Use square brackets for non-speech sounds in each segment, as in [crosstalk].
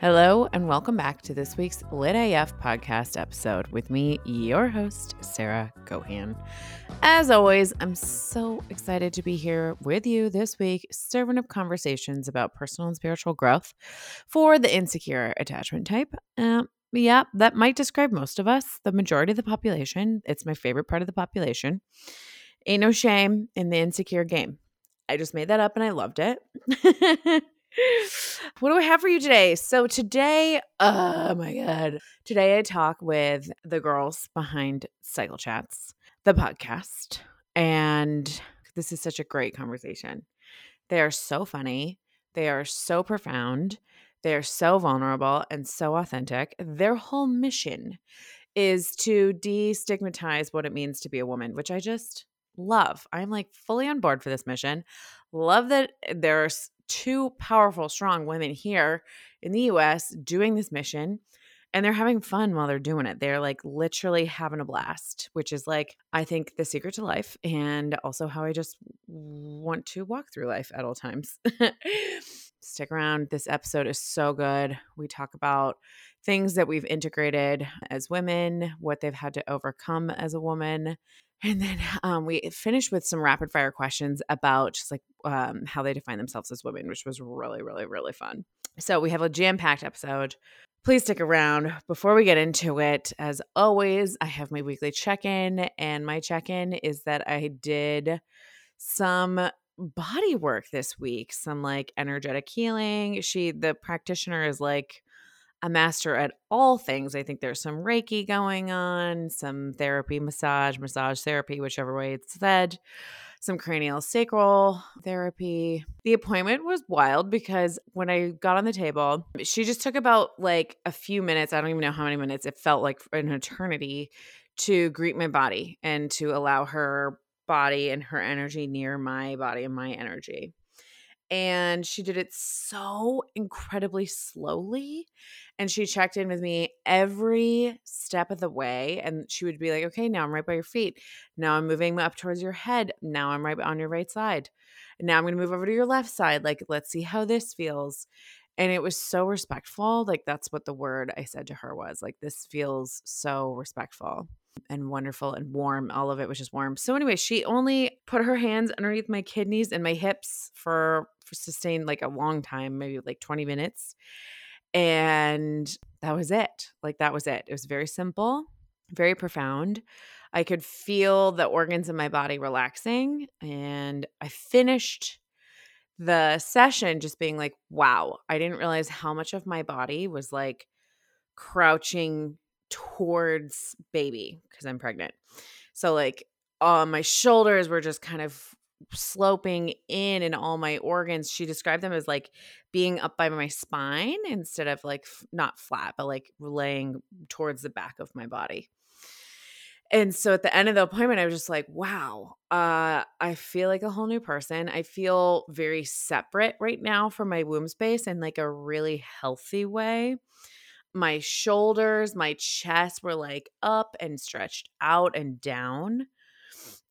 Hello, and welcome back to this week's Lit AF podcast episode with me, your host, Sarah Gohan. As always, I'm so excited to be here with you this week, serving up conversations about personal and spiritual growth for the insecure attachment type. Uh, yeah, that might describe most of us, the majority of the population. It's my favorite part of the population. Ain't no shame in the insecure game. I just made that up and I loved it. [laughs] what do I have for you today? So today, oh my god. Today I talk with the girls behind Cycle Chats, the podcast. And this is such a great conversation. They are so funny. They are so profound. They are so vulnerable and so authentic. Their whole mission is to destigmatize what it means to be a woman, which I just love. I'm like fully on board for this mission. Love that eh, there's two powerful, strong women here in the US doing this mission and they're having fun while they're doing it. They're like literally having a blast, which is like, I think, the secret to life and also how I just want to walk through life at all times. [laughs] Stick around. This episode is so good. We talk about things that we've integrated as women, what they've had to overcome as a woman, [laughs] and then um, we finished with some rapid fire questions about just like um, how they define themselves as women, which was really, really, really fun. So we have a jam packed episode. Please stick around. Before we get into it, as always, I have my weekly check in. And my check in is that I did some body work this week, some like energetic healing. She, the practitioner, is like, a master at all things. I think there's some Reiki going on, some therapy, massage, massage therapy, whichever way it's said, some cranial sacral therapy. The appointment was wild because when I got on the table, she just took about like a few minutes. I don't even know how many minutes. It felt like an eternity to greet my body and to allow her body and her energy near my body and my energy. And she did it so incredibly slowly and she checked in with me every step of the way and she would be like okay now i'm right by your feet. Now i'm moving up towards your head. Now i'm right on your right side. Now i'm going to move over to your left side. Like let's see how this feels. And it was so respectful like that's what the word i said to her was like this feels so respectful and wonderful and warm. All of it was just warm. So anyway, she only put her hands underneath my kidneys and my hips for, for sustained like a long time, maybe like 20 minutes. And that was it. Like that was it. It was very simple, very profound. I could feel the organs in my body relaxing and I finished the session just being like, wow, I didn't realize how much of my body was like crouching towards baby because I'm pregnant. So like uh, my shoulders were just kind of sloping in and all my organs she described them as like being up by my spine instead of like f- not flat but like laying towards the back of my body. And so at the end of the appointment i was just like wow uh i feel like a whole new person. I feel very separate right now from my womb space in like a really healthy way my shoulders, my chest were like up and stretched out and down.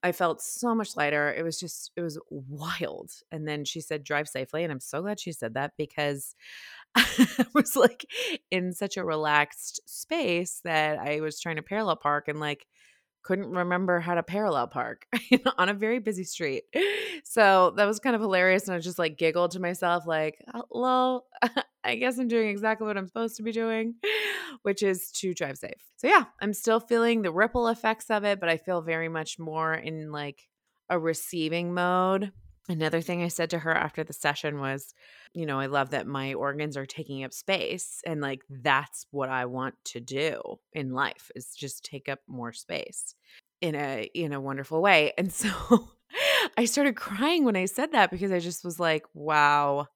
I felt so much lighter. It was just, it was wild. And then she said, drive safely. And I'm so glad she said that because [laughs] I was like in such a relaxed space that I was trying to parallel park and like couldn't remember how to parallel park [laughs] on a very busy street. So that was kind of hilarious. And I just like giggled to myself, like, hello, [laughs] I guess I'm doing exactly what I'm supposed to be doing, [laughs] which is to drive safe. So yeah, I'm still feeling the ripple effects of it, but I feel very much more in like a receiving mode. Another thing I said to her after the session was, you know, I love that my organs are taking up space and like that's what I want to do in life is just take up more space in a in a wonderful way. And [laughs] so I started crying when I said that because I just was like, wow,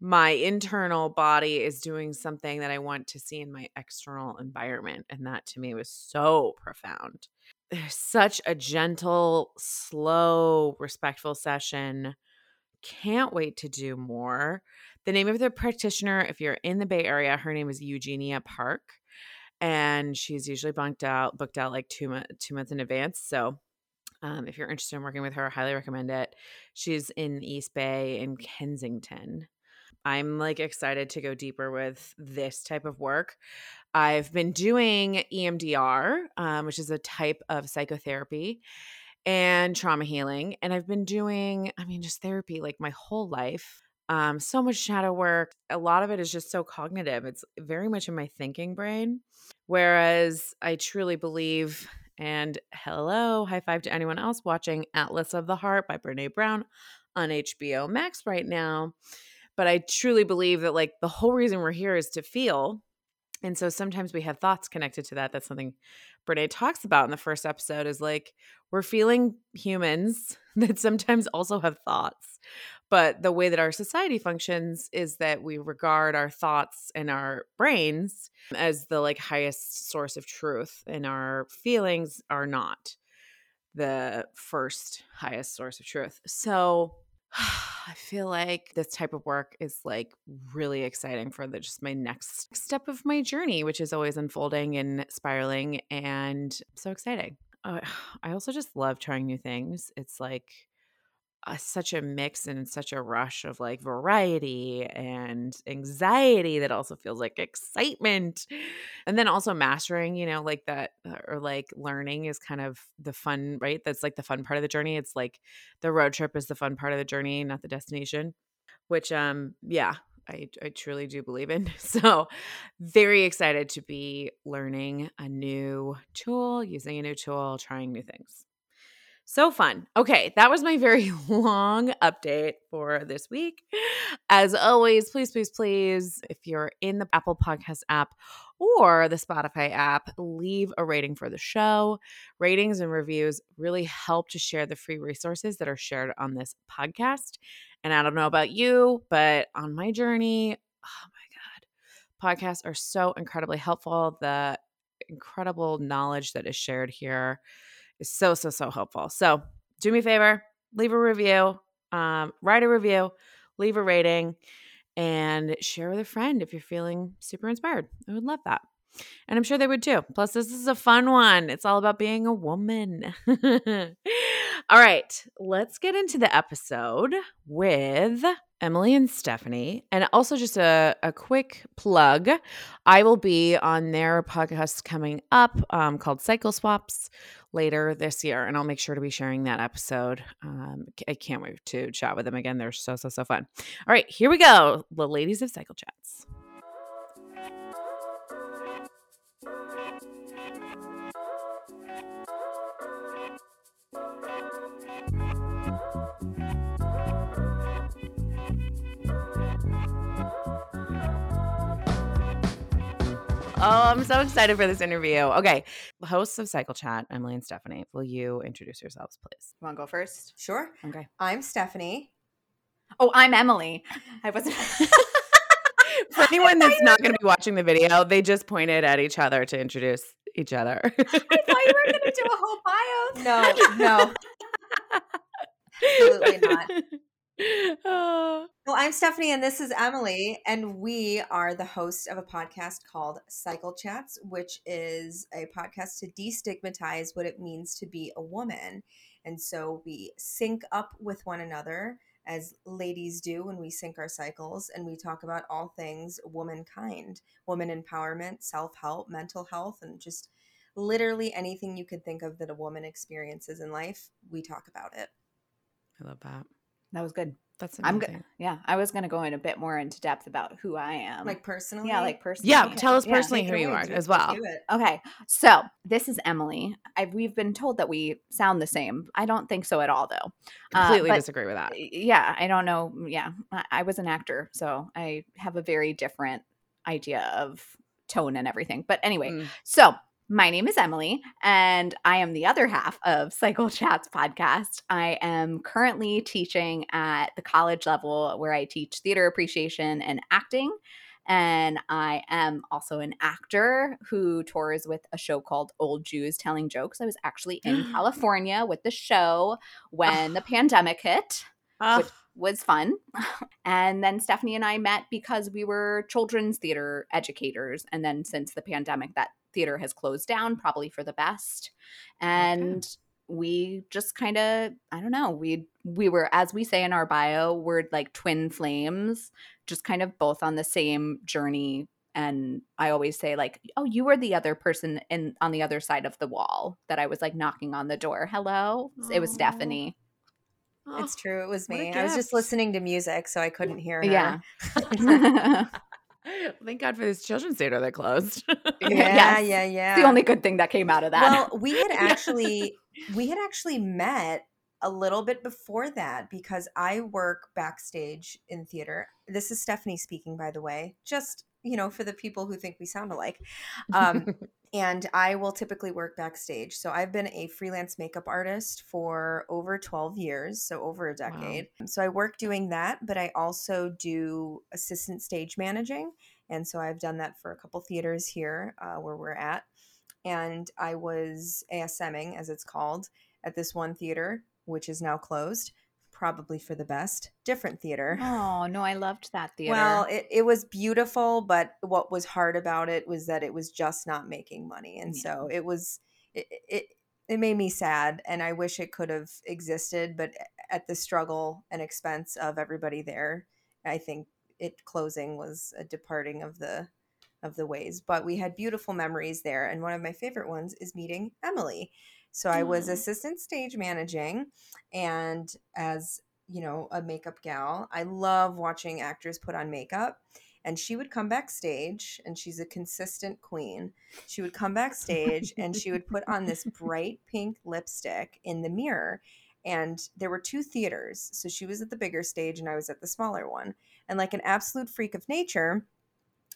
my internal body is doing something that I want to see in my external environment. And that to me was so profound. Such a gentle, slow, respectful session. Can't wait to do more. The name of the practitioner, if you're in the Bay Area, her name is Eugenia Park. And she's usually booked out, booked out like two, two months in advance. So Um, if you're interested in working with her, I highly recommend it. She's in East Bay in Kensington. I'm like excited to go deeper with this type of work. I've been doing EMDR, um, which is a type of psychotherapy and trauma healing. And I've been doing, I mean, just therapy like my whole life. Um, so much shadow work. A lot of it is just so cognitive. It's very much in my thinking brain. Whereas I truly believe, and hello, high five to anyone else watching Atlas of the Heart by Brene Brown on HBO Max right now. But I truly believe that like the whole reason we're here is to feel. And so sometimes we have thoughts connected to that. That's something Brene talks about in the first episode is like we're feeling humans [laughs] that sometimes also have thoughts. But the way that our society functions is that we regard our thoughts and our brains as the like highest source of truth, and our feelings are not the first highest source of truth. So [sighs] I feel like this type of work is like really exciting for the just my next step of my journey, which is always unfolding and spiraling and so exciting. Uh, [sighs] I also just love trying new things. It's like uh, such a mix and such a rush of like variety and anxiety that also feels like excitement. And then also mastering, you know, like that uh, or like learning is kind of the fun, right? That's like the fun part of the journey. It's like the road trip is the fun part of the journey, not the destination, which, um, yeah, I, I truly do believe in. [laughs] So, very excited to be learning a new tool, using a new tool, trying new things. So fun. Okay, that was my very [laughs] long update for this week. As always, please, please, please, if you're in the Apple Podcast app or the Spotify app, leave a rating for the show. Ratings and reviews really help to share the free resources that are shared on this podcast. And I don't know about you, but on my journey, oh my God, podcasts are so incredibly helpful. The incredible knowledge that is shared here is so, so, so helpful. So do me a favor, leave a review, um, write a review, leave a rating, and share with a friend if you're feeling super inspired. I would love that. And I'm sure they would too. Plus, this is a fun one. It's all about being a woman. [laughs] all right, let's get into the episode with Emily and Stephanie. And also, just a, a quick plug I will be on their podcast coming up um, called Cycle Swaps later this year. And I'll make sure to be sharing that episode. Um, I can't wait to chat with them again. They're so, so, so fun. All right, here we go. The ladies of Cycle Chats. Oh, I'm so excited for this interview. Okay. Hosts of Cycle Chat, Emily and Stephanie, will you introduce yourselves, please? You want to go first? Sure. Okay. I'm Stephanie. Oh, I'm Emily. [laughs] I wasn't. [laughs] For anyone that's not going to be watching the video, they just pointed at each other to introduce each other. Oh, I thought you were going to do a whole bio. [laughs] No, no. Absolutely not. [laughs] Oh. Well, I'm Stephanie and this is Emily, and we are the host of a podcast called Cycle Chats, which is a podcast to destigmatize what it means to be a woman. And so we sync up with one another as ladies do when we sync our cycles, and we talk about all things womankind, woman empowerment, self help, mental health, and just literally anything you could think of that a woman experiences in life. We talk about it. I love that. That was good. That's I'm amazing. good. Yeah, I was going to go in a bit more into depth about who I am. Like personally? yeah, like personally. Yeah, tell us personally Take who you are do- as well. do it. Okay, so this is Emily. I, we've been told that we sound the same. I don't think so at all, though. Uh, Completely but- disagree with that. Yeah, I don't know. Yeah, I, I was an actor, so I have a very different idea of tone and everything. But anyway, Mm. so my name is Emily, and I am the other half of Cycle Chats podcast. I am currently teaching at the college level where I teach theater appreciation and acting. And I am also an actor who tours with a show called Old Jews Telling Jokes. I was actually [gasps] in California with the show when the pandemic hit which was fun. [laughs] And then Stephanie and I met because we were children's theater educators. And then since the pandemic, that theater has closed down, probably for the best. And we just kind of I don't know, we we were as we say in our bio, we're like twin flames, just kind of both on the same journey and I always say like, "Oh, you were the other person in on the other side of the wall that I was like knocking on the door. Hello?" It was Stephanie. It's true. It was me. I was just listening to music, so I couldn't hear her. Yeah. [laughs] [laughs] [laughs] Thank God for this children's theater that closed. [laughs] yeah, Yes. yeah, yeah. the only good thing that came out of that. Well, we had [laughs] actually we had actually met a little bit before that because I work backstage in theater. This is Stephanie speaking, by the way. Just you know, for the people who think we sound alike. Um, [laughs] and I will typically work backstage. So I've been a freelance makeup artist for over 12 years, so over a decade. So I work doing that, but I also do assistant stage managing. And so I've done that for a couple theaters here uh, where we're at. And I was ASMing, as it's called, at this one theater, which is now closed, probably for the best. Different theater. oh, no, I loved that theater. Well, it, it was beautiful, but what was hard about it was that it was just not making money. And Yeah. so it was, it, it, it made me sad. And I wish it could have existed, but at the struggle and expense of everybody there, I think it closing was a departing of the of the ways but we had beautiful memories there and one of my favorite ones is meeting emily so i was mm-hmm. assistant stage managing and as you know a makeup gal i love watching actors put on makeup and she would come backstage and she's a consistent queen. She would come backstage and she would put on this [laughs] bright pink lipstick in the mirror and there were two theaters. So she was at the bigger stage and i was at the smaller one. And like an absolute freak of nature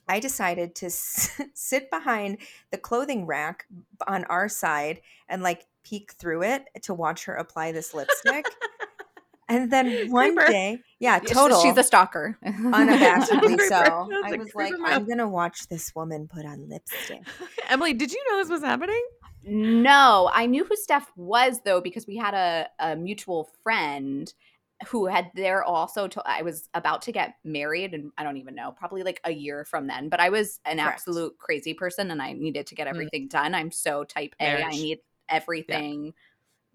I decided to s- [laughs] sit behind the clothing rack on our side and like peek through it to watch her apply this lipstick. and then [laughs] one Creeper. day, yeah, Yeah, total, [laughs] She's a stalker. unabashedly so. I was I a was like, creeper I'm gonna watch this woman put on lipstick. Emily, did you know this was happening? No, I knew who Steph was though because we had a, a mutual friend who had there also. To, I was about to get married, and I don't even know, probably like a year from then. But I was an Correct. absolute crazy person, and I needed to get Mm. everything done. I'm so type A. I Marriage. need everything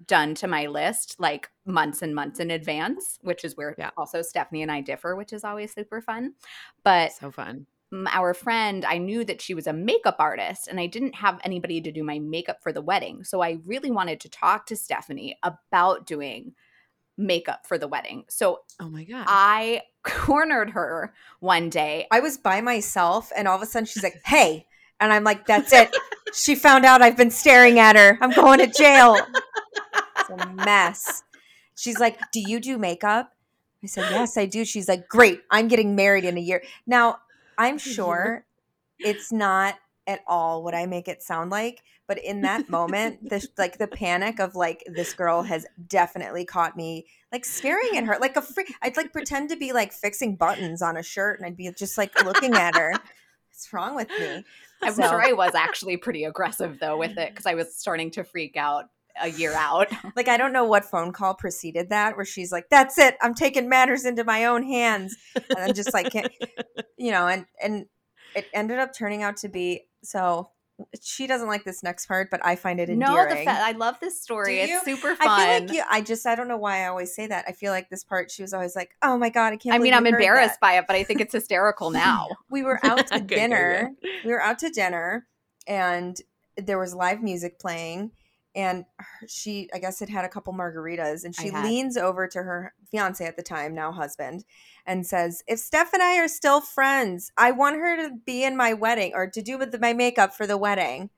done to my list like months and months in advance, which is where Yeah. also Stephanie and I differ, which is always super fun. But So fun. our friend, I knew that she was a makeup artist and I didn't have anybody to do my makeup for the wedding. So I really wanted to talk to Stephanie about doing makeup for the wedding. So Oh my god. I [laughs] cornered her one day. I was by myself, and all of a sudden she's like, [laughs] "Hey," and I'm like, "That's it." she found out I've been staring at her. I'm going to jail. It's a mess. She's like, "Do you do makeup?" I said, "Yes, I do." She's like, "Great, I'm getting married in a year." Now, I'm sure it's not at all what I make it sound like, but in that moment, [laughs] the like the panic of like this girl has definitely caught me like staring at her like a freak. I'd like pretend to be like fixing buttons on a shirt, and I'd be just like looking at her. What's wrong with me? I'm So- sure I was actually pretty aggressive though with it because I was starting to freak out a year out. [laughs] Like I don't know what phone call preceded that, where she's like, "That's it, I'm taking matters into my own hands," and I'm just like, can't, you know, and and it ended up turning out to be so. She doesn't like this next part, but I find it no, the fa- I love this story. It's super fun. I feel like you. I just. I don't know why I always say that. I feel like this part. She was always like, "Oh my god, I can't." I mean, I'm embarrassed that." by it, but I think it's hysterical now. [laughs] We were [laughs] out to dinner. We were out to dinner, and there was live music playing. And she, I guess, had had a couple margaritas, and she leans over to her fiance at the time, now husband, and says, "If Steph and I are still friends, I want her to be in my wedding or to do with my makeup for the wedding."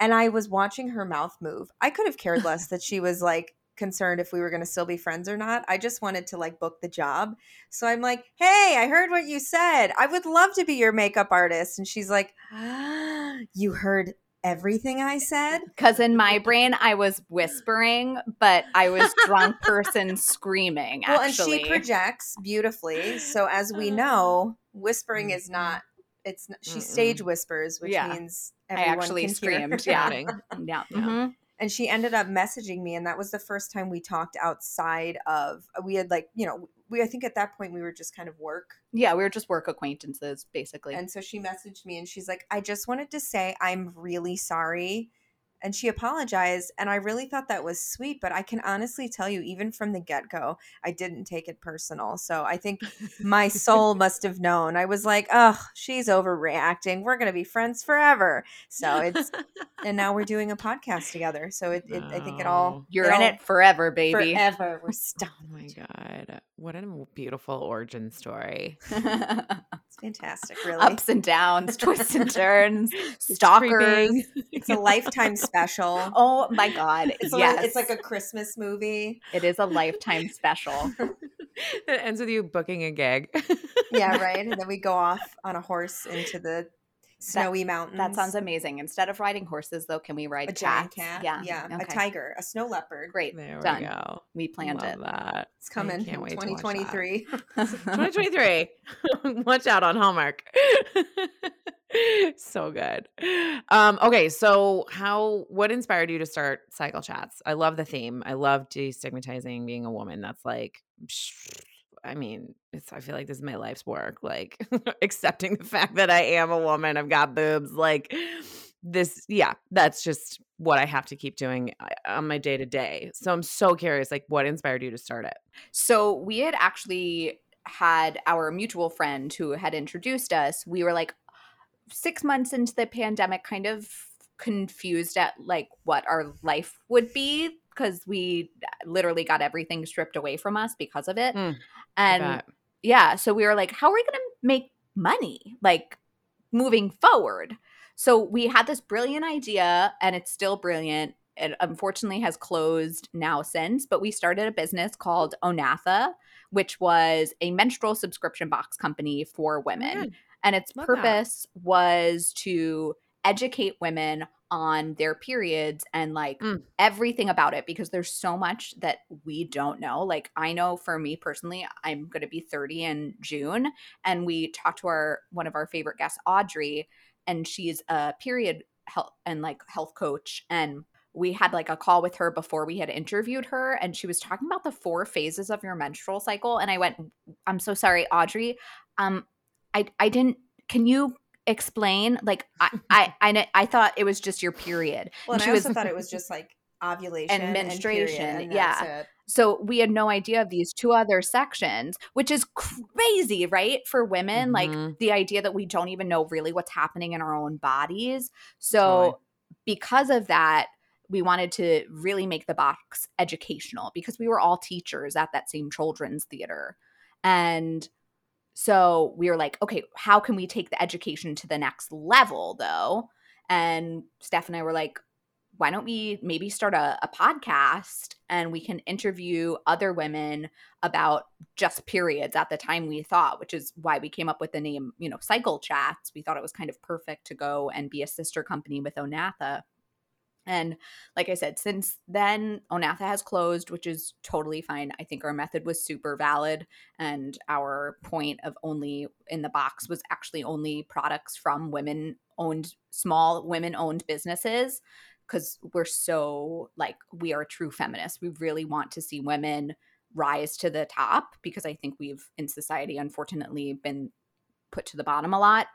And I was watching her mouth move. I could have cared less that she was like concerned if we were going to still be friends or not. I just wanted to like book the job. So I'm like, "Hey, I heard what you said. I would love to be your makeup artist." And she's like, [gasps] "You heard everything I said?" Because in my brain, I was whispering, but I was drunk [laughs] person screaming. Well, Actually, and she projects beautifully. So as we know, whispering is not. It's not, she Mm-mm. stage whispers, which Yeah. means I actually can hear screamed. her. Yeah, Shouting. [laughs] yeah. Yeah. mhm. and she ended up messaging me and that was the first time we talked outside of we had like you know we i think at that point we were just kind of work yeah. We were just work acquaintances, basically. and so she messaged me and she's like i just wanted to say i'm really sorry and she apologized and i really thought that was sweet but i can honestly tell you even from the get-go i didn't take it personal so i think my soul [laughs] must have known i was like oh she's overreacting we're going to be friends forever so it's [laughs] and now we're doing a podcast together so it, it i think it all You're it in all- it forever, baby. forever we're stuck [laughs] Oh my god. What a beautiful origin story. [laughs] it's fantastic really Ups and downs, twists and [laughs] turns, It's stalkers. creeping. [laughs] it's a lifetime special Oh my god. it's, a, yes. it's like a christmas movie it is a lifetime special. it ends with you booking a gig. yeah right and then we go off on a horse into the snowy mountains That sounds amazing. Instead of riding horses though, can we ride a giant cat Yeah. yeah a tiger a snow leopard Great. There Done. we go. We planned Love it. that. it's coming can't wait to watch that. [laughs] 2023 2023. [laughs] Watch out on Hallmark. [laughs] so good. Um, okay, so how what inspired you to start Cycle Chats? I love the theme. I love destigmatizing being a woman. That's like I mean, it's I feel like this is my life's work. Like [laughs] accepting the fact that I am a woman, I've got boobs, like this yeah, that's just what I have to keep doing uh, on my day to day. So I'm so curious like what inspired you to start it? So we had actually had our mutual friend who had introduced us. We were like six months into the pandemic, kind of confused at like what our life would be because we literally got everything stripped away from us because of it. Mm, and yeah, so we were like, how are we going to make money like moving forward? So we had this brilliant idea, and it's still brilliant. It unfortunately has closed now since, but we started a business called Onatha, which was a menstrual subscription box company for women. Good. And its Love that. purpose was to educate women on their periods and like Mm. everything about it because there's so much that we don't know. Like I know for me personally, I'm going to be 30 in June and we talked to our one of our favorite guests Audrey and she's a period health and like health coach and we had like a call with her before we had interviewed her and she was talking about the four phases of your menstrual cycle and I went I'm so sorry Audrey um I I didn't can you explain like I [laughs] I I, I thought it was just your period well and she i also was- thought it was just like [laughs] ovulation And menstruation, and yeah. So we had no idea of these two other sections, which is crazy, right? For women, Mhm. like the idea that we don't even know really what's happening in our own bodies. So Totally. because of that, we wanted to really make the box educational because we were all teachers at that same children's theater. And so we were like, okay, how can we take the education to the next level though? And Steph and I were like, why don't we maybe start a, a podcast and we can interview other women about just periods at the time we thought, which is why we came up with the name, you know, Cycle Chats. We thought it was kind of perfect to go and be a sister company with Onatha. And like I said, since then, Onatha has closed, which is totally fine. I think our method was super valid. And our point of only in the box was actually only products from women owned, small women owned businesses because we're so like we are true feminists. We really want to see women rise to the top because I think we've in society unfortunately been put to the bottom a lot.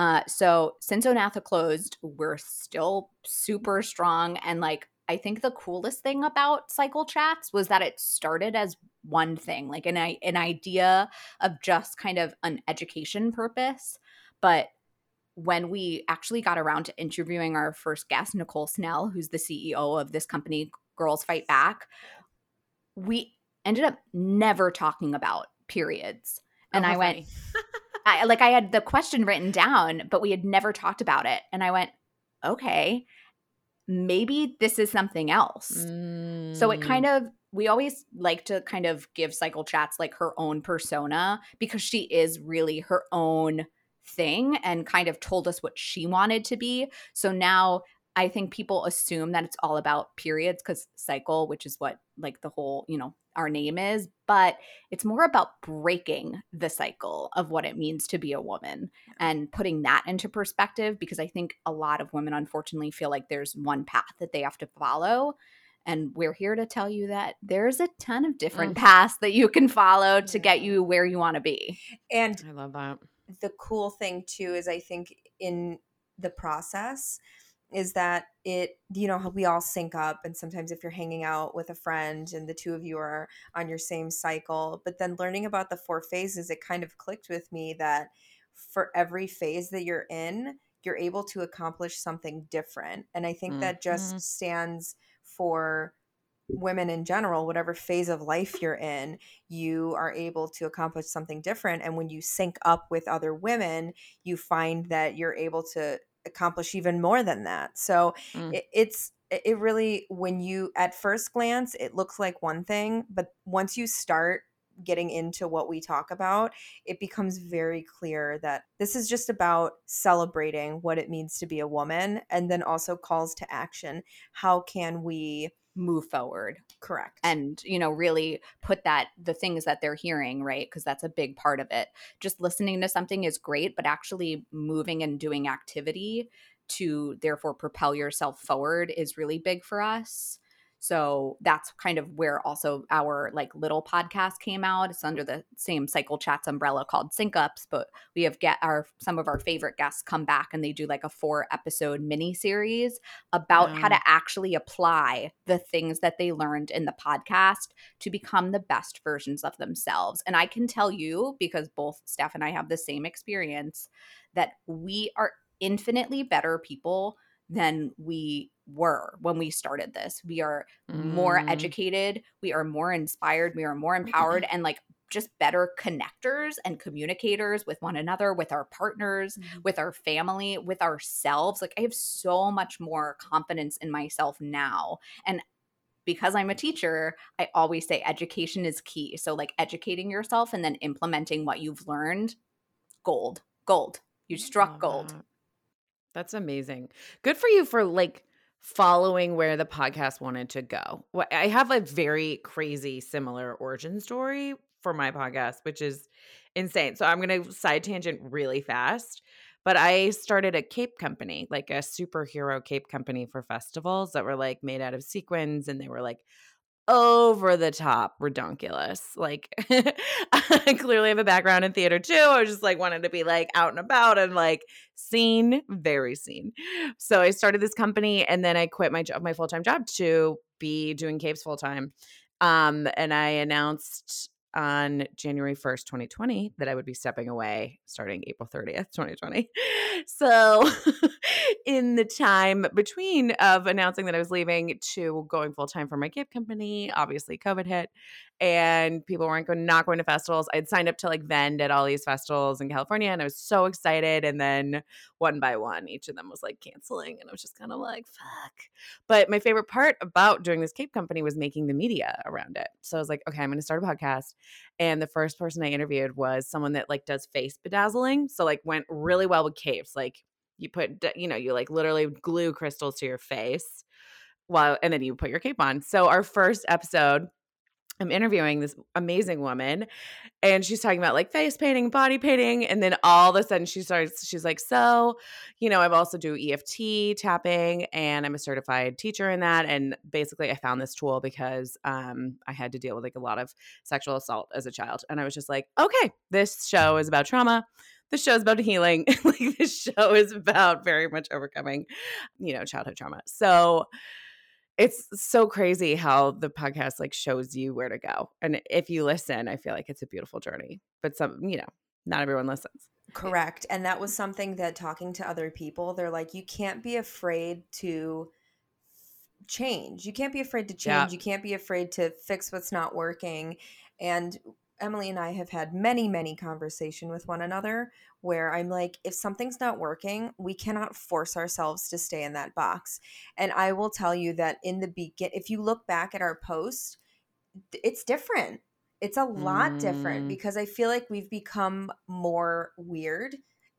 Uh, so since Onatha closed, we're still super strong and like I think the coolest thing about Cycle Chats was that it started as one thing, like an an idea of just kind of an education purpose, but when we actually got around to interviewing our first guest, Nicole Snell, who's the CEO of this company, Girls Fight Back, we ended up never talking about periods. And Oh, I went, funny. [laughs] I, like, I had the question written down, but we had never talked about it. And I went, okay, maybe this is something else. So it Mm. kind of we always like to kind of give cycle chats like her own persona because she is really her own thing and kind of told us what she wanted to be. So now I think people assume that it's all about periods cuz cycle, which is what like the whole, you know, our name is, but it's more about breaking the cycle of what it means to be a woman and putting that into perspective because I think a lot of women unfortunately feel like there's one path that they have to follow and we're here to tell you that there's a ton of different Mm. paths that you can follow to get you where you want to be. and I love that. the cool thing too is I think in the process, is that it you know we all sync up and sometimes if you're hanging out with a friend and the two of you are on your same cycle but then learning about the four phases it kind of clicked with me that for every phase that you're in you're able to accomplish something different and i think mm-hmm. that just stands for women in general, whatever phase of life you're in, you are able to accomplish something different. And when you sync up with other women, you find that you're able to accomplish even more than that. So mm. it, it's, it really, when you at first glance, it looks like one thing, but once you start getting into what we talk about, it becomes very clear that this is just about celebrating what it means to be a woman and then also calls to action. How can we move forward. Correct. And you know really put that the things that they're hearing right because that's a big part of it. Just listening to something is great but actually moving and doing activity to therefore propel yourself forward is really big for us so that's kind of where also our like little podcast came out. It's under the same Cycle Chats umbrella called Sync Ups, but we have get our some of our favorite guests come back and they do like a four episode mini series about how to actually apply the things that they learned in the podcast to become the best versions of themselves. And I can tell you because both Steph and I have the same experience that we are infinitely better people than we were when we started this. We are mm. more educated, we are more inspired, we are more empowered, and like just better connectors and communicators with one another, with our partners, mm. with our family, with ourselves. Like, I have so much more confidence in myself now. And because I'm a teacher, I always say education is key. So, like, educating yourself and then implementing what you've learned, gold, gold. You struck gold. That's amazing. Good for you for like following where the podcast wanted to go. I have a very crazy similar origin story for my podcast, which is insane. So I'm going to side tangent really fast. But I started a cape company, like a superhero cape company for festivals that were like made out of sequins and they were like over the top redonkulous. Like [laughs] I clearly have a background in theater too. I just like wanted to be like out and about and like seen, very seen. So I started this company and then I quit my job, my full-time job to be doing capes full time. Um, and I announced on January 1st, 2020, that I would be stepping away starting April 30th, 2020. [laughs] So, [laughs] in the time between of announcing that I was leaving to going full time for my gift company, obviously COVID hit and people weren't going not going to festivals. I'd signed up to like vend at all these festivals in California and I was so excited and then one by one each of them was like canceling and I was just kind of like fuck. But my favorite part about doing this cape company was making the media around it. So I was like, okay, I'm going to start a podcast and the first person I interviewed was someone that like does face bedazzling, so like went really well with capes. Like you put you know, you like literally glue crystals to your face while and then you put your cape on. So our first episode I'm interviewing this amazing woman and she's talking about like face painting, body painting. And then all of a sudden she starts, she's like, So, you know, I've also do EFT tapping and I'm a certified teacher in that. And basically I found this tool because um, I had to deal with like a lot of sexual assault as a child. And I was just like, okay, this show is about trauma. This show is about healing. [laughs] like this show is about very much overcoming, you know, childhood trauma. So it's so crazy how the podcast like shows you where to go. And if you listen, I feel like it's a beautiful journey. But some, you know, not everyone listens. Correct. And that was something that talking to other people, they're like, you can't be afraid to change. You can't be afraid to change. Yeah. You can't be afraid to fix what's not working. And Emily and I have had many, many conversation with one another where I'm like, if something's not working, we cannot force ourselves to stay in that box. And I will tell you that in the begin, if you look back at our post, it's different. It's a lot mm. different because I feel like we've become more weird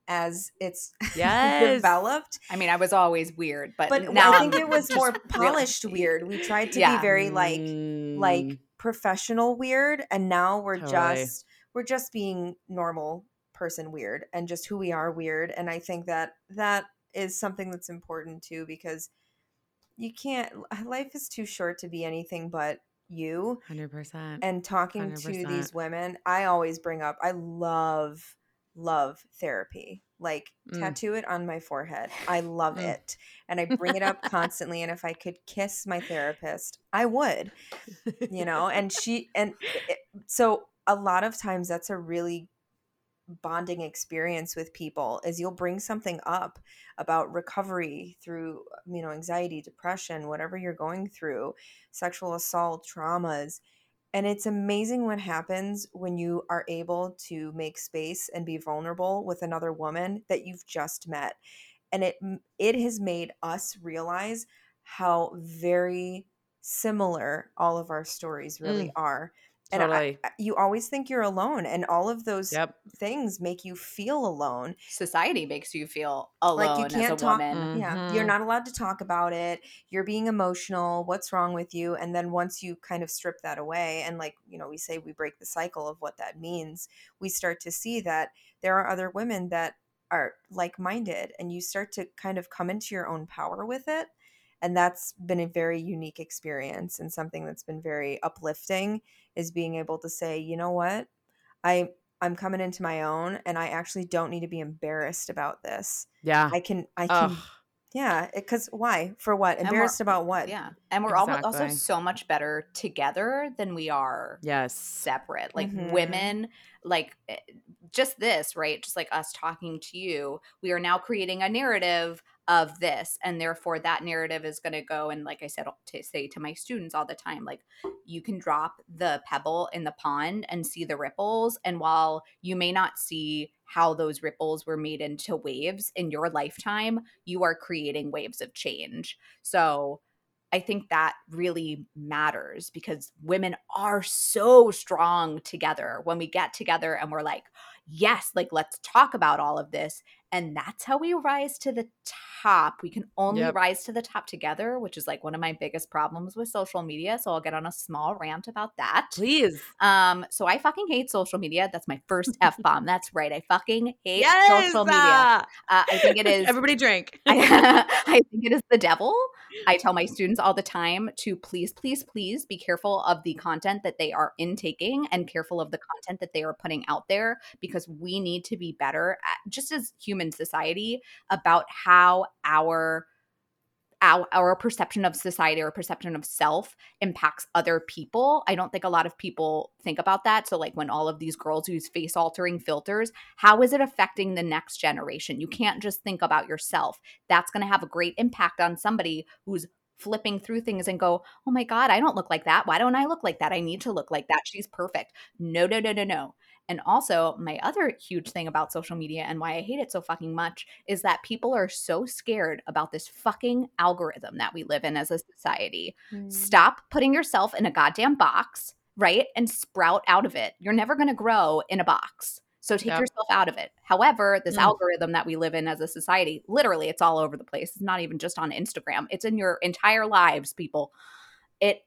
as it's [laughs] yes. developed. I mean, I was always weird, but, but now I think it was more polished really, weird. We tried to yeah. be very like like mm professional weird and now we're totally. just we're just being normal person weird and just who we are weird and i think that that is something that's important too because you can't life is too short to be anything but you 100% and talking 100%. to these women i always bring up i love love therapy. Like Mm. tattoo it on my forehead. I love Mm. it. And I bring it up constantly and if I could kiss my therapist, I would, you know, and she and it, so a lot of times that's a really bonding experience with people is you'll bring something up about recovery through you know anxiety depression whatever you're going through sexual assault traumas and it's amazing what happens when you are able to make space and be vulnerable with another woman that you've just met and it it has made us realize how very similar all of our stories really Mm. are and I- Totally. I- you always think you're alone and all of those Yep. things make you feel alone Society makes you feel alone Like, you can't as a talk- woman. yeah you're Mhm. not allowed to talk about it you're being emotional what's wrong with you and then once you kind of strip that away and like you know we say we break the cycle of what that means we start to see that there are other women that are like-minded and you start to kind of come into your own power with it and that's been a very unique experience and something that's been very uplifting is being able to say you know what i i'm coming into my own and i actually don't need to be embarrassed about this Yeah. i can i can Ugh. yeah because why for what embarrassed about what Yeah. And we're al- also so much better together than we are Yes. separate. Like Mhm. women, like eh, just this, right? Just like us talking to you, we are now creating a narrative of this. And therefore, that narrative is going to go. And like I said, to say to my students all the time, like you can drop the pebble in the pond and see the ripples. And while you may not see how those ripples were made into waves in your lifetime, you are creating waves of change. So, I think that really matters because women are so strong together when we get together and we're like, yes, like let's talk about all of this. And that's how we rise to the top. We can only Yep. rise to the top together, which is like one of my biggest problems with social media. So I'll get on a small rant about that. Please. Um, so I fucking hate social media. That's my first F [laughs] bomb. That's right. I fucking hate Yes. social media. ah! Uh, I think it [laughs] is Everybody drink. I, [laughs] I think it is the devil. I tell my students all the time to please, please, please be careful of the content that they are intaking and careful of the content that they are putting out there because we need to be better at, just as human society about how our our, our perception of society or perception of self impacts other people. I don't think a lot of people think about that. So, like when all of these girls use face altering filters, how is it affecting the next generation? You can't just think about yourself. That's going to have a great impact on somebody who's flipping through things and go, oh my God, I don't look like that. Why don't I look like that? I need to look like that. She's perfect. No, no, no, no, no. And also, my other huge thing about social media and why I hate it so fucking much is that people are so scared about this fucking algorithm that we live in as a society. Mm. Stop putting yourself in a goddamn box, right? And sprout out of it. You're never going to grow in a box. So take Yep. yourself out of it. However, this Mm. algorithm that we live in as a society, literally, it's all over the place. It's not even just on Instagram, it's in your entire lives, people. It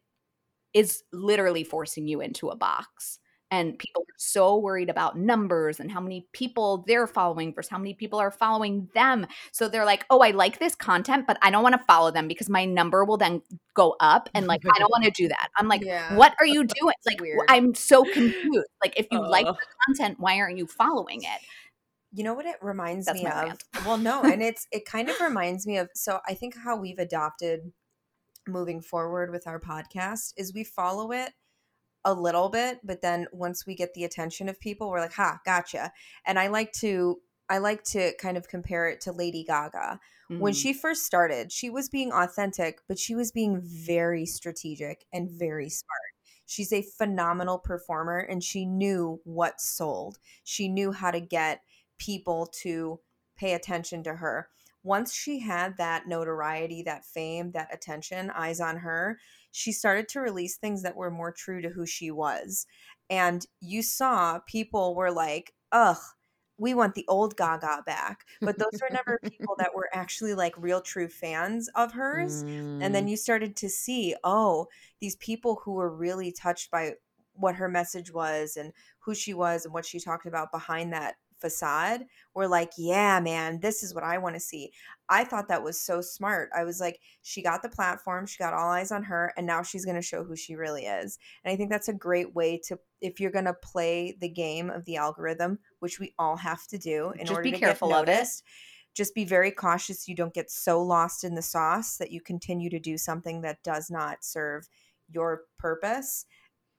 is literally forcing you into a box. And mm-hmm. people are so worried about numbers and how many people they're following versus how many people are following them. So they're like, oh, I like this content, but I don't want to follow them because my number will then go up. And like, I don't [laughs] want to do that. I'm like, yeah. what are you doing? Like, weird. I'm so confused. Like, if you like oh. the content, why aren't you following it? you know what it reminds That's me of rant. well no and it's it kind of reminds me of so i think how we've adopted moving forward with our podcast is we follow it a little bit but then once we get the attention of people we're like ha gotcha. And i like to i like to kind of compare it to lady gaga. When Mm. she first started she was being authentic but she was being very strategic and very smart. She's a phenomenal performer and she knew what sold. She knew how to get people to pay attention to her. Once she had that notoriety that fame that attention eyes on her she started to release things that were more true to who she was and you saw people were like ugh we want the old gaga back but those were never people that were actually like real true fans of hers and Mm. then you started to see oh these people who were really touched by what her message was and who she was and what she talked about behind that facade we're like yeah man this is what i want to see. I thought that was so smart. I was like she got the platform she got all eyes on her and now she's going to show who she really is. And i think that's a great way to if you're going to play the game of the algorithm which we all have to do in Just order be to careful get of it. just be very cautious you don't get so lost in the sauce that you continue to do something that does not serve your purpose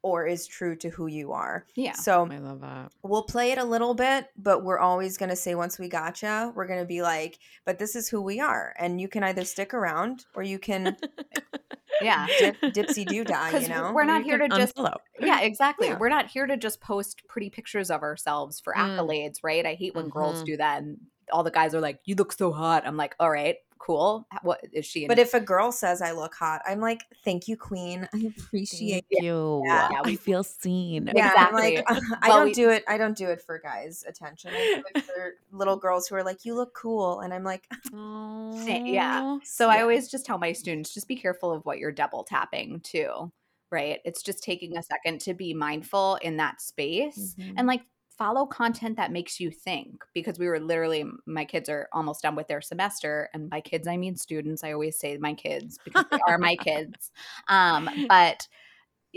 or is true to who you are. Yeah. So I love that. we'll play it a little bit, but we're always going to say once we gotcha, we're going to be like, but this is who we are. And you can either stick around or you can [laughs] Yeah. dip, dipsy [laughs] do die, you know? we're not here to just unfollow. yeah exactly Yeah. we're not here to just post pretty pictures of ourselves for Mm. accolades right i hate when girls Mhm. do that and all the guys are like you look so hot i'm like all right cool what is she in But if a girl says I look hot, I'm like, thank you, queen. I appreciate Thank you. Yeah, yeah, I we- feel seen. Yeah, I'm like Exactly. [laughs] I Well, don't we- do it. I don't do it for guys' attention. I do it for [laughs] little girls who are like, "You look cool," and I'm like, [laughs] Sa- yeah Aw. so i always just tell my students just be careful of what you're double tapping too right it's just taking a second to be mindful in that space Mhm. and like follow content that makes you think because we were literally my kids are almost done with their semester and by kids i mean students i always say my kids because they are my [laughs] kids. Um but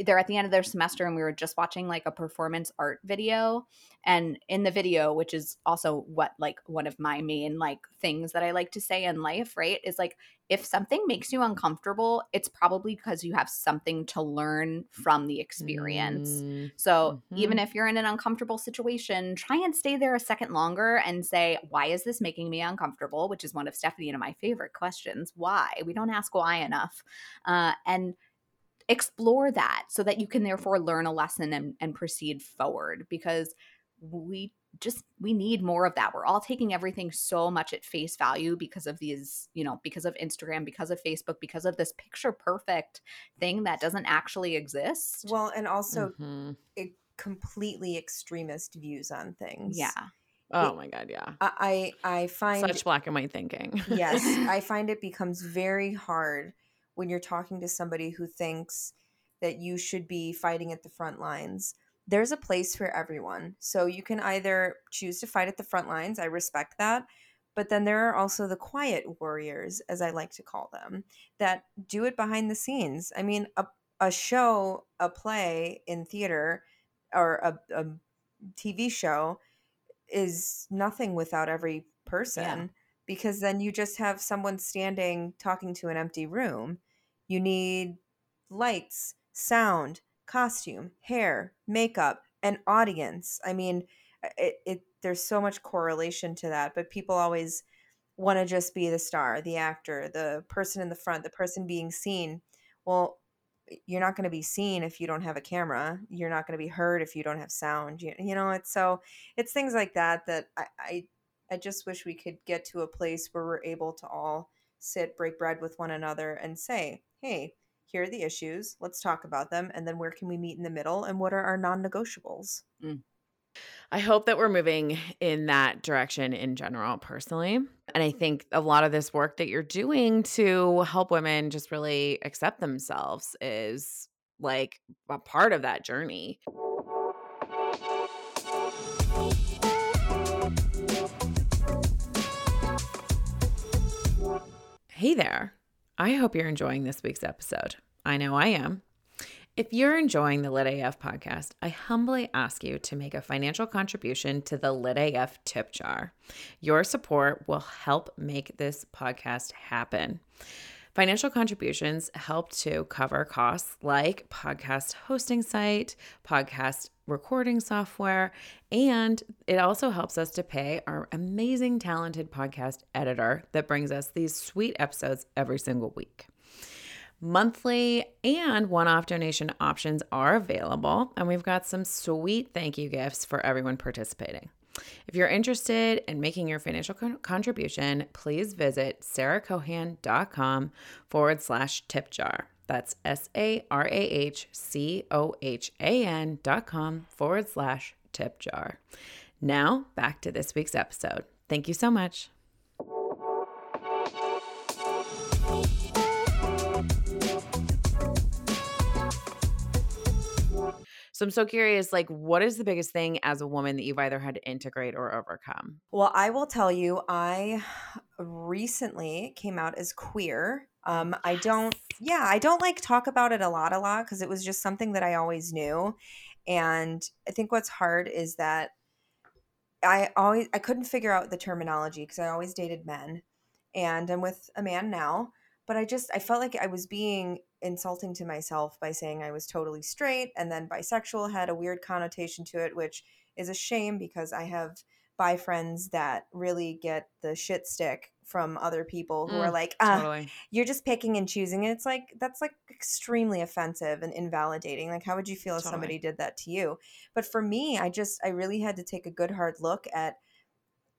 they're at the end of their semester and we were just watching like a performance art video and in the video which is also what like one of my main like things that i like to say in life right is like if something makes you uncomfortable it's probably because you have something to learn from the experience Mm. so even if you're in an uncomfortable situation, try and stay there a second longer and say, why is this making me uncomfortable? Which is one of Stephanie and my favorite questions. Why? We don't ask why enough. Uh, and explore that so that you can therefore learn a lesson and, and proceed forward because we just we need more of that we're all taking everything so much at face value because of these you know because of instagram because of facebook because of this picture perfect thing that doesn't actually exist well, and also Mhm. it, completely extremist views on things. yeah Oh my god, yeah. I I I find Such black and white thinking. yes, [laughs] I find it becomes very hard when you're talking to somebody who thinks that you should be fighting at the front lines. There's a place for everyone. So you can either choose to fight at the front lines. I respect that. But then there are also the quiet warriors, as I like to call them, that do it behind the scenes. I mean, a, a show, a play in theater, or a, a TV show is nothing without every person because then you just have someone standing talking to an empty room. You need lights, sound, costume, hair, makeup, an audience. I mean, uh, it, it there's so much correlation to that, but people always want to just be the star, the actor, the person in the front, the person being seen. Well, you're not going to be seen if you don't have a camera. You're not going to be heard if you don't have sound. You, you know, it's so it's things like that that I, I I just wish we could get to a place where we're able to all sit, break bread with one another, and say, "Hey, here are the issues. Let's talk about them, and then where can we meet in the middle, and what are our non-negotiables?" Mm. I hope that we're moving in that direction in general, personally. And I think a lot of this work that you're doing to help women just really accept themselves is like a part of that journey. Hey there. I hope you're enjoying this week's episode. I know I am. If you're enjoying the Lit AF podcast, I humbly ask you to make a financial contribution to the Lit AF tip jar. Your support will help make this podcast happen. Financial contributions help to cover costs like podcast hosting site, podcast recording software, and it also helps us to pay our amazing, talented podcast editor that brings us these sweet episodes every single week. Monthly and one off donation options are available, and we've got some sweet thank you gifts for everyone participating. If you're interested in making your financial con- contribution, please visit sarahcohan.com forward slash tip jar. That's S A R A H C O H A N dot com forward slash tip jar. Now, back to this week's episode. Thank you so much. So I'm so curious, like, what is the biggest thing as a woman that you've either had to integrate or overcome? Well, I will tell you, I recently came out as queer. Um, I don't, yeah, I don't like talk about it a lot, a lot because it was just something that I always knew. And I think what's hard is that I always I couldn't figure out the terminology because I always dated men, and I'm with a man now. But I just I felt like I was being insulting to myself by saying I was totally straight, and then bisexual had a weird connotation to it, which is a shame because I have bi friends that really get the shit stick from other people who are Mm, like, ah, Totally. you're just picking and choosing. And it's like, that's like extremely offensive and invalidating. Like, how would you feel if somebody did that to you? But for me, I just, I really had to take a good hard look at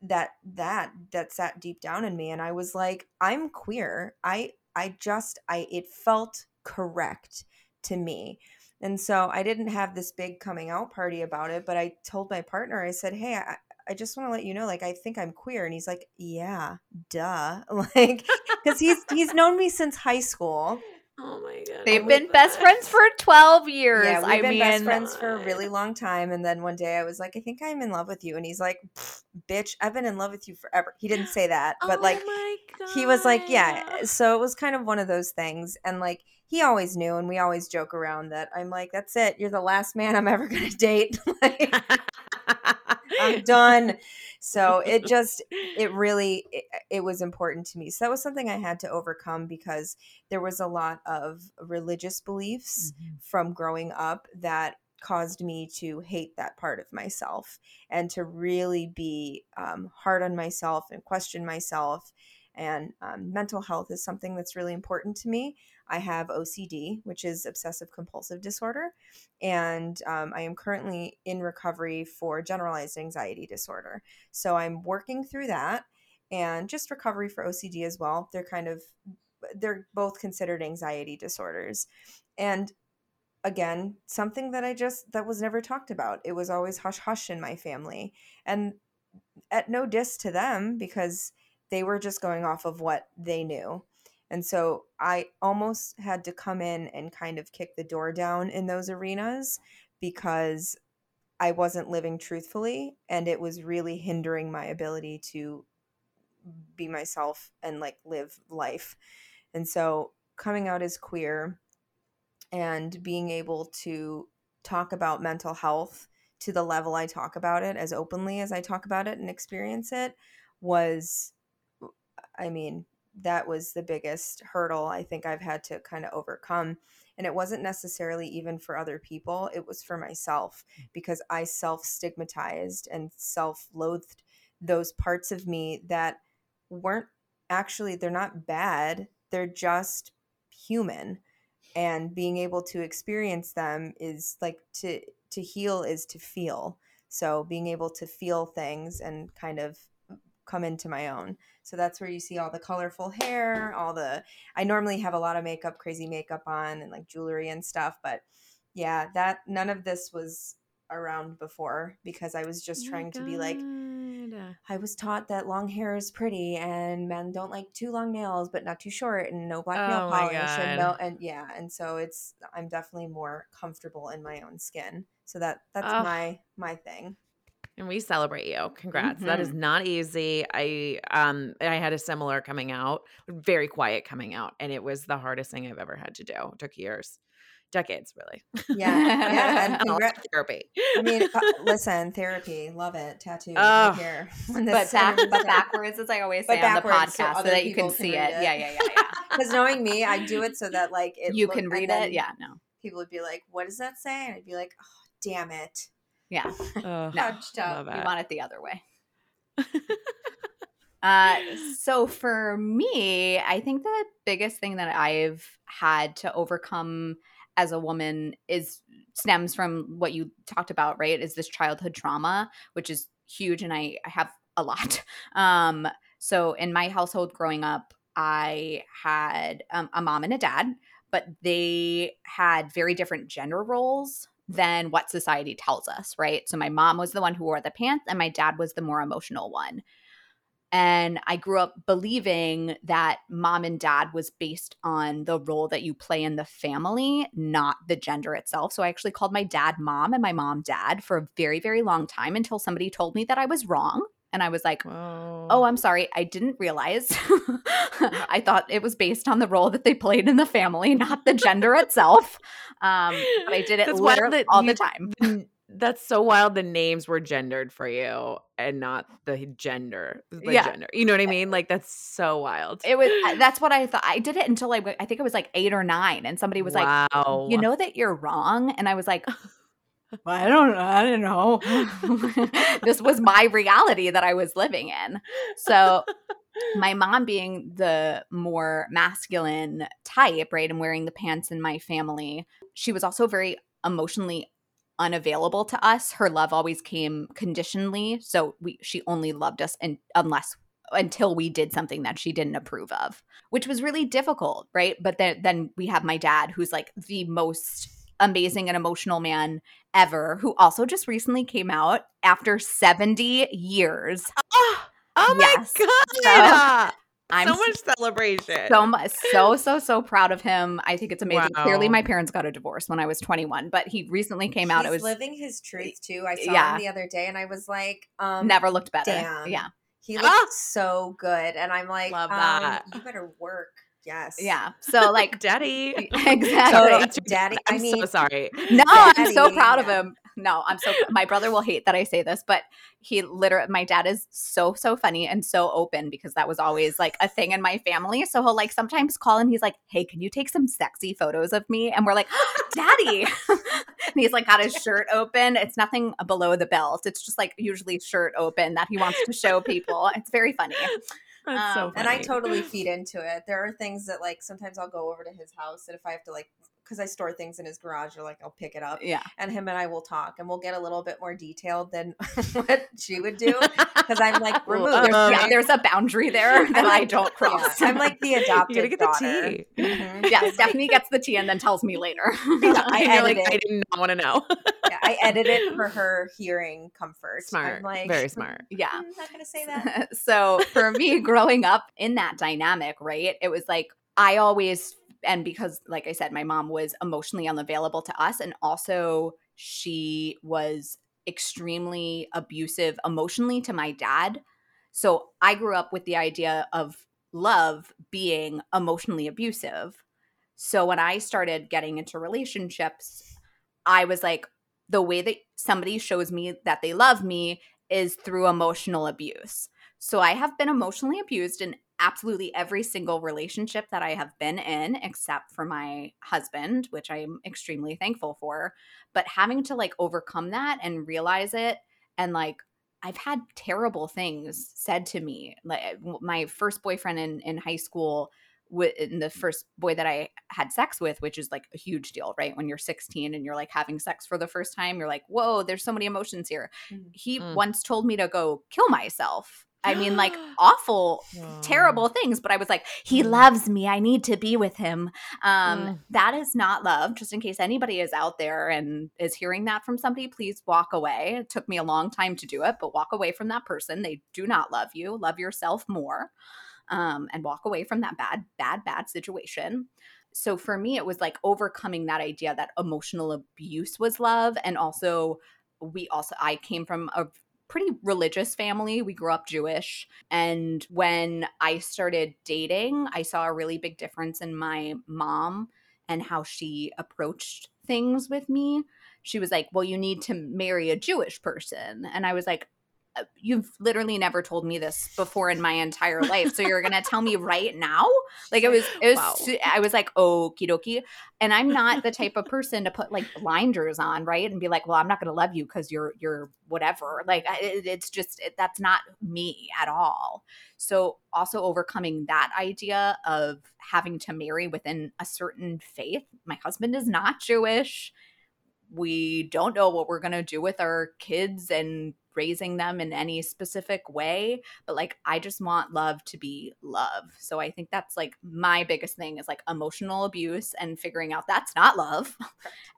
that, that, that sat deep down in me. And I was like, I'm queer. I, I just, I, it felt correct to me. And so I didn't have this big coming out party about it, but I told my partner, I said, Hey, I, I just want to let you know, like, I think I'm queer. And he's like, Yeah, duh. [laughs] Like, because he's he's known me since high school. Oh my god. They've we- been best friends for 12 years. Yeah, we've I been mean, best friends for a really long time. And then one day I was like, I think I'm in love with you. And he's like, Bitch, I've been in love with you forever. He didn't say that, but oh like, oh my he was like, Yeah. So it was kind of one of those things. And like, he always knew, and we always joke around that I'm like, That's it. You're the last man I'm ever going to date. [laughs] like, I'm [laughs] done. So it just, it really it, it was important to me so that was something i had to overcome because there was a lot of religious beliefs Mhm. from growing up that caused me to hate that part of myself and to really be um, hard on myself and question myself and um, mental health is something that's really important to me i have ocd which is obsessive compulsive disorder and um, i am currently in recovery for generalized anxiety disorder. So i'm working through that and just recovery for ocd as well. They're kind of they're both considered anxiety disorders. And again something that i just that was never talked about. It was always hush hush in my family. And at no diss to them because they were just going off of what they knew and so i almost had to come in and kind of kick the door down in those arenas because i wasn't living truthfully and it was really hindering my ability to be myself and like live life. And so coming out as queer and being able to talk about mental health to the level I talk about it as openly as I talk about it and experience it was I mean that was the biggest hurdle I think I've had to kind of overcome and it wasn't necessarily even for other people it was for myself mm. because I self stigmatized and self loathed those parts of me that weren't actually they're not bad they're just human and being able to experience them is like to to heal is to feel. So being able to feel things and kind of come into my own so that's where you see all the colorful hair all the i normally have a lot of makeup crazy makeup on and like jewelry and stuff but yeah that none of this was around before because i was just Oh trying to be like I was taught that long hair is pretty and men don't like too long nails, but not too short and no black nail Oh my polish and no and yeah, and so it's I'm definitely more comfortable in my own skin. So that that's Ugh. my my thing. And we celebrate you. Congrats. That is Mhm. not easy. I um I had a similar coming out, very quiet coming out, and it was the hardest thing I've ever had to do. It took years. Decades, really. Yeah, yeah, [laughs] and A lot therapy. I mean, uh, [laughs] listen, therapy, love it, tattoo, Ugh. right here. [laughs] but, back, but backwards, as I always say on the backwards so podcast, so, that you can people can see it. it. Yeah, yeah, yeah, yeah. because knowing me, I do it so that like it you look- can read it. Yeah, no. People would be like, "What does that say?" And I'd be like, "Oh, damn it, Yeah, Ugh, No, Touched up. love we it. want it the other way. [laughs] Uh, so for me, I think the biggest thing that I've had to overcome as a woman is stems from what you talked about, right? Is this childhood trauma, which is huge, and I, I have a lot. [laughs] Um, so in my household growing up, I had um, a mom and a dad, but they had very different gender roles than what society tells us, right? So my mom was the one who wore the pants, and my dad was the more emotional one And I grew up believing that mom and dad was based on the role that you play in the family, not the gender itself. So I actually called my dad mom and my mom dad for a very, very long time until somebody told me that I was wrong. And I was like, Whoa. oh, I'm sorry. I didn't realize. [laughs] I thought it was based on the role that they played in the family, not the gender itself. Um, but I did it literally all you- the time. That's so wild. The names were gendered for you and not the gender. The Yeah. gender. You know what I mean? Like that's so wild. It was that's what I thought. I did it until I I think it was like eight or nine, and somebody was like, "You know that you're wrong," and I was like. I don't I don't know. [laughs] this was my reality that I was living in. So my mom being the more masculine type, right, and wearing the pants in my family, she was also very emotionally unavailable to us. Her love always came conditionally, so we she only loved us and unless until we did something that she didn't approve of, which was really difficult, right? But then then we have my dad who's like the most amazing and emotional man ever who also just recently came out after 70 years. Oh, oh my Yes. god. I'm so much celebration. so much so so so proud of him i think it's amazing clearly my parents got a divorce when i was 21 but he recently came out it was living his truth too. I saw Yeah. him the other day, and I was like, um, never looked better damn. yeah He looked Ah! so good, and I'm like, Love um, that. you better work. Yes. yeah so like [laughs] Daddy. [laughs] exactly. Daddy. I I'm mean, so sorry. [laughs] no i'm so Daddy, proud of him. No i'm so my brother will hate that i say this but he literally my dad is so so funny and so open because that was always like a thing in my family. So he'll like sometimes call and he's like hey can you take some sexy photos of me? And we're like [gasps] daddy. And he's like got his shirt open. It's nothing below the belt. It's just like usually shirt open that he wants to show people. It's very funny That's so Um, funny. and I totally feed into it. There are things that like sometimes I'll go over to his house, and if I have to like, because I store things in his garage, or like I'll pick it up, yeah and him and I will talk, and we'll get a little bit more detailed than [laughs] what she would do, [laughs] because I'm like removed. Um, there's, yeah, there's a boundary [laughs] there that i don't cross Yeah, I'm like the adopted you gotta get daughter. the tea. Mhm. yeah, Stephanie gets the tea and then tells me later. Yeah, I like, I did not want to know. Yeah, I edit it for her hearing comfort. smart. I'm like, Very smart. yeah. "Mm, not gonna say that. so for me, growing up in that dynamic, right, it was like I always, and because, like I said, my mom was emotionally unavailable to us, and also she was extremely abusive emotionally to my dad. So I grew up with the idea of love being emotionally abusive. So when I started getting into relationships, I was like, the way that somebody shows me that they love me is through emotional abuse. So I have been emotionally abused in absolutely every single relationship that I have been in, except for my husband, which I'm extremely thankful for. But having to like overcome that and realize it, and like, I've had terrible things said to me. Like my first boyfriend in, in high school, wi- and the first boy that I had sex with, which is like a huge deal, right? When you're 16 and you're like having sex for the first time, you're like, whoa, there's so many emotions here. Mhm. He Mm. once told me to go kill myself. I mean, like [gasps] awful, terrible things, but I was like, he Mm. loves me. I need to be with him. Um, Mm. That is not love. Just in case anybody is out there and is hearing that from somebody, please walk away. It took me a long time to do it, but walk away from that person. They do not love you. Love yourself more um, and walk away from that bad, bad, bad situation. So for me, it was like overcoming that idea that emotional abuse was love. And also, we also, I came from a pretty religious family. We grew up Jewish. And when I started dating, I saw a really big difference in my mom and how she approached things with me. She was like, Well, you need to marry a Jewish person. And I was like, "Uh, Uh, you've literally never told me this before in my entire life. So you're going to tell me right now? Like it was, it was, Wow. I was like, okie dokie. And I'm not the type of person to put like blinders on, right? And be like, well, I'm not going to love you because you're, you're whatever. Like it, it's just, it, that's not me at all. So also overcoming that idea of having to marry within a certain faith. My husband is not Jewish. We don't know what we're going to do with our kids and raising them in any specific way but like i just want love to be love so i think that's like my biggest thing is like emotional abuse and figuring out that's not love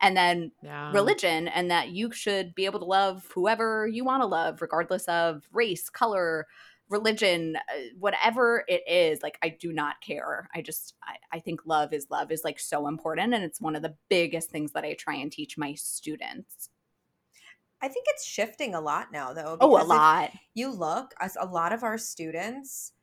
and then Yeah. religion and that you should be able to love whoever you want to love regardless of race color religion, uh, whatever it is, like I do not care. I just I, I think love is love is like so important and it's one of the biggest things that I try and teach my students. I think it's shifting a lot now though. Oh, a lot. You look, as a lot of our students,